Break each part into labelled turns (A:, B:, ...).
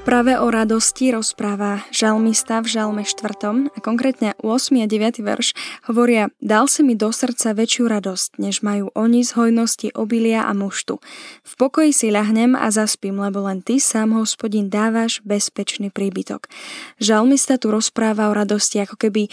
A: Práve o radosti rozpráva žalmista v žalme 4. a konkrétne 8. a 9. verš hovoria Dal si mi do srdca väčšiu radosť, než majú oni z hojnosti obilia a muštu. V pokoji si ľahnem a zaspím, lebo len ty sám, hospodin, dávaš bezpečný príbytok. Žalmista tu rozpráva o radosti, ako keby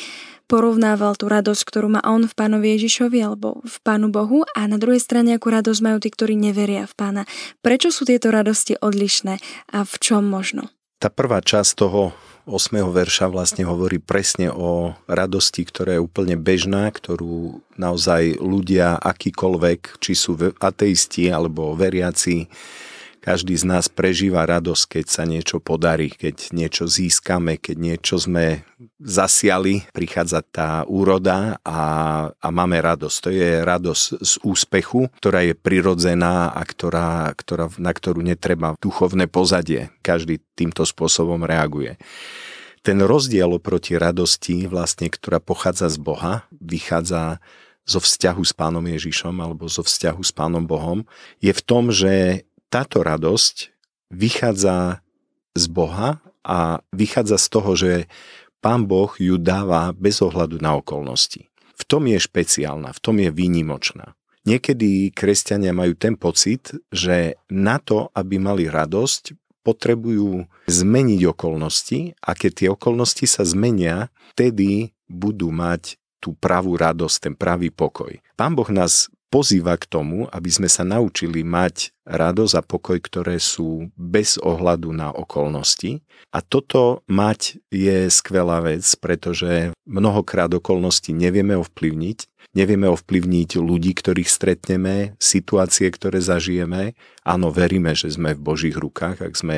A: porovnával tú radosť, ktorú má on v pánovi Ježišovi alebo v pánu Bohu a na druhej strane akú radosť majú tí, ktorí neveria v pána. Prečo sú tieto radosti odlišné a v čom možno?
B: Tá prvá časť toho 8. verša vlastne hovorí presne o radosti, ktorá je úplne bežná, ktorú naozaj ľudia akýkoľvek, či sú ateisti alebo veriaci, každý z nás prežíva radosť, keď sa niečo podarí, keď niečo získame, keď niečo sme zasiali, prichádza tá úroda a, a máme radosť. To je radosť z úspechu, ktorá je prirodzená a ktorá, ktorá, na ktorú netreba duchovné pozadie. Každý týmto spôsobom reaguje. Ten rozdiel oproti radosti, vlastne, ktorá pochádza z Boha, vychádza zo vzťahu s pánom Ježišom alebo zo vzťahu s pánom Bohom, je v tom, že táto radosť vychádza z Boha a vychádza z toho, že Pán Boh ju dáva bez ohľadu na okolnosti. V tom je špeciálna, v tom je výnimočná. Niekedy kresťania majú ten pocit, že na to, aby mali radosť, potrebujú zmeniť okolnosti a keď tie okolnosti sa zmenia, vtedy budú mať tú pravú radosť, ten pravý pokoj. Pán Boh nás pozýva k tomu, aby sme sa naučili mať radosť a pokoj, ktoré sú bez ohľadu na okolnosti. A toto mať je skvelá vec, pretože mnohokrát okolnosti nevieme ovplyvniť. Nevieme ovplyvniť ľudí, ktorých stretneme, situácie, ktoré zažijeme. Áno, veríme, že sme v Božích rukách, ak sme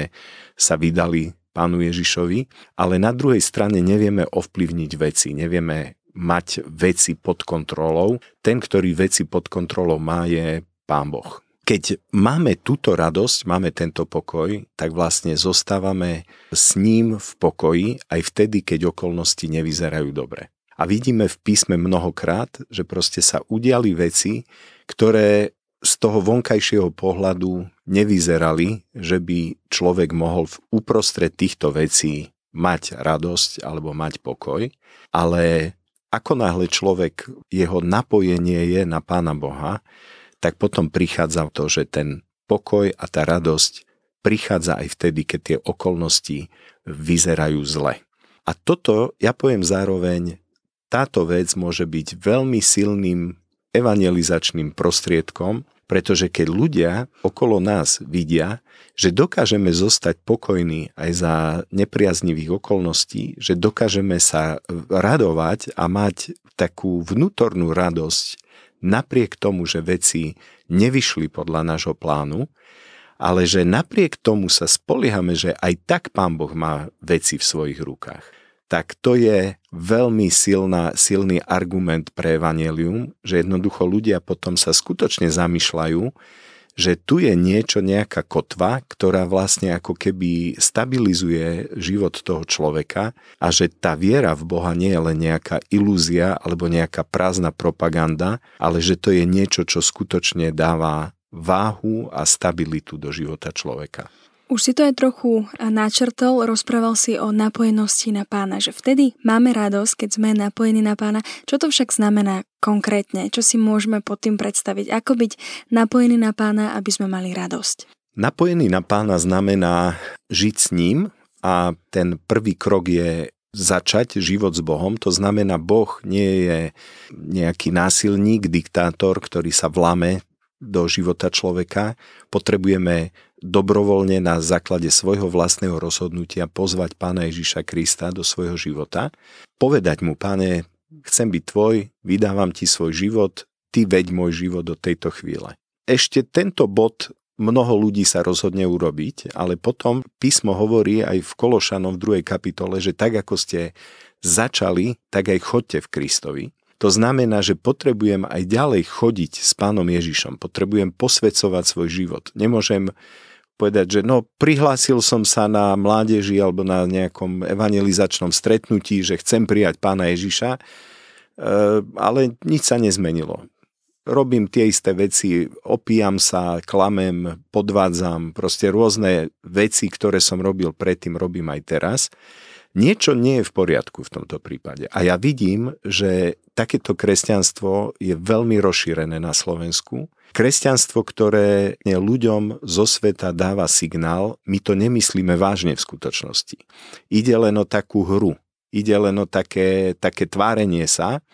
B: sa vydali pánu Ježišovi, ale na druhej strane nevieme ovplyvniť veci, nevieme mať veci pod kontrolou. Ten, ktorý veci pod kontrolou má, je Pán Boh. Keď máme túto radosť, máme tento pokoj, tak vlastne zostávame s ním v pokoji aj vtedy, keď okolnosti nevyzerajú dobre. A vidíme v písme mnohokrát, že proste sa udiali veci, ktoré z toho vonkajšieho pohľadu nevyzerali, že by človek mohol v uprostred týchto vecí mať radosť alebo mať pokoj, ale ako náhle človek, jeho napojenie je na Pána Boha, tak potom prichádza to, že ten pokoj a tá radosť prichádza aj vtedy, keď tie okolnosti vyzerajú zle. A toto, ja poviem zároveň, táto vec môže byť veľmi silným evangelizačným prostriedkom, pretože keď ľudia okolo nás vidia, že dokážeme zostať pokojní aj za nepriaznivých okolností, že dokážeme sa radovať a mať takú vnútornú radosť napriek tomu, že veci nevyšli podľa nášho plánu, ale že napriek tomu sa spoliehame, že aj tak Pán Boh má veci v svojich rukách tak to je veľmi silná, silný argument pre evanelium, že jednoducho ľudia potom sa skutočne zamýšľajú, že tu je niečo, nejaká kotva, ktorá vlastne ako keby stabilizuje život toho človeka a že tá viera v Boha nie je len nejaká ilúzia alebo nejaká prázdna propaganda, ale že to je niečo, čo skutočne dáva váhu a stabilitu do života človeka.
A: Už si to aj trochu načrtol, rozprával si o napojenosti na pána, že vtedy máme radosť, keď sme napojení na pána. Čo to však znamená konkrétne? Čo si môžeme pod tým predstaviť? Ako byť napojený na pána, aby sme mali radosť?
B: Napojený na pána znamená žiť s ním a ten prvý krok je začať život s Bohom. To znamená, Boh nie je nejaký násilník, diktátor, ktorý sa vlame do života človeka. Potrebujeme dobrovoľne na základe svojho vlastného rozhodnutia pozvať Pána Ježiša Krista do svojho života, povedať mu, Pane, chcem byť tvoj, vydávam ti svoj život, ty veď môj život do tejto chvíle. Ešte tento bod mnoho ľudí sa rozhodne urobiť, ale potom písmo hovorí aj v Kološanom v 2. kapitole, že tak ako ste začali, tak aj chodte v Kristovi. To znamená, že potrebujem aj ďalej chodiť s pánom Ježišom, potrebujem posvedcovať svoj život. Nemôžem povedať, že no prihlásil som sa na mládeži alebo na nejakom evangelizačnom stretnutí, že chcem prijať pána Ježiša, e, ale nič sa nezmenilo. Robím tie isté veci, opíjam sa, klamem, podvádzam, proste rôzne veci, ktoré som robil predtým, robím aj teraz. Niečo nie je v poriadku v tomto prípade. A ja vidím, že takéto kresťanstvo je veľmi rozšírené na Slovensku Kresťanstvo, ktoré ľuďom zo sveta dáva signál, my to nemyslíme vážne v skutočnosti. Ide len o takú hru, ide len o také, také tvárenie sa,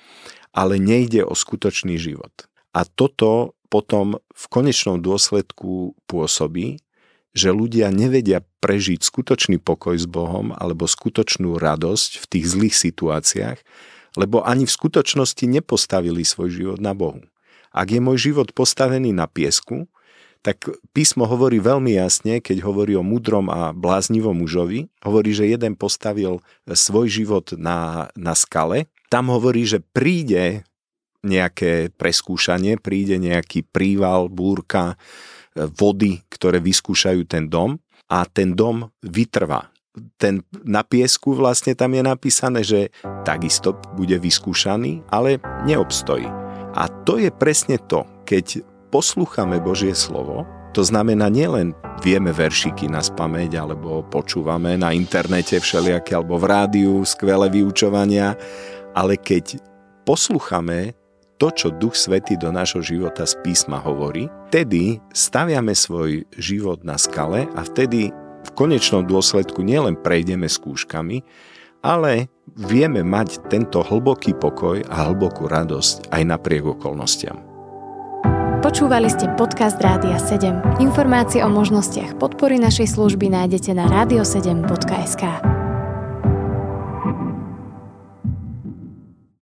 B: ale nejde o skutočný život. A toto potom v konečnom dôsledku pôsobí, že ľudia nevedia prežiť skutočný pokoj s Bohom alebo skutočnú radosť v tých zlých situáciách, lebo ani v skutočnosti nepostavili svoj život na Bohu. Ak je môj život postavený na piesku, tak písmo hovorí veľmi jasne, keď hovorí o mudrom a bláznivom mužovi, hovorí, že jeden postavil svoj život na, na skale, tam hovorí, že príde nejaké preskúšanie, príde nejaký príval, búrka, vody, ktoré vyskúšajú ten dom a ten dom vytrvá. Ten na piesku vlastne tam je napísané, že takisto bude vyskúšaný, ale neobstojí. A to je presne to, keď poslúchame Božie slovo, to znamená nielen vieme veršiky na spameť, alebo počúvame na internete všelijaké, alebo v rádiu skvelé vyučovania, ale keď poslúchame to, čo Duch Svetý do nášho života z písma hovorí, vtedy staviame svoj život na skale a vtedy v konečnom dôsledku nielen prejdeme skúškami, ale vieme mať tento hlboký pokoj a hlbokú radosť aj napriek okolnostiam.
C: Počúvali ste podcast Rádia 7. Informácie o možnostiach podpory našej služby nájdete na radio7.sk.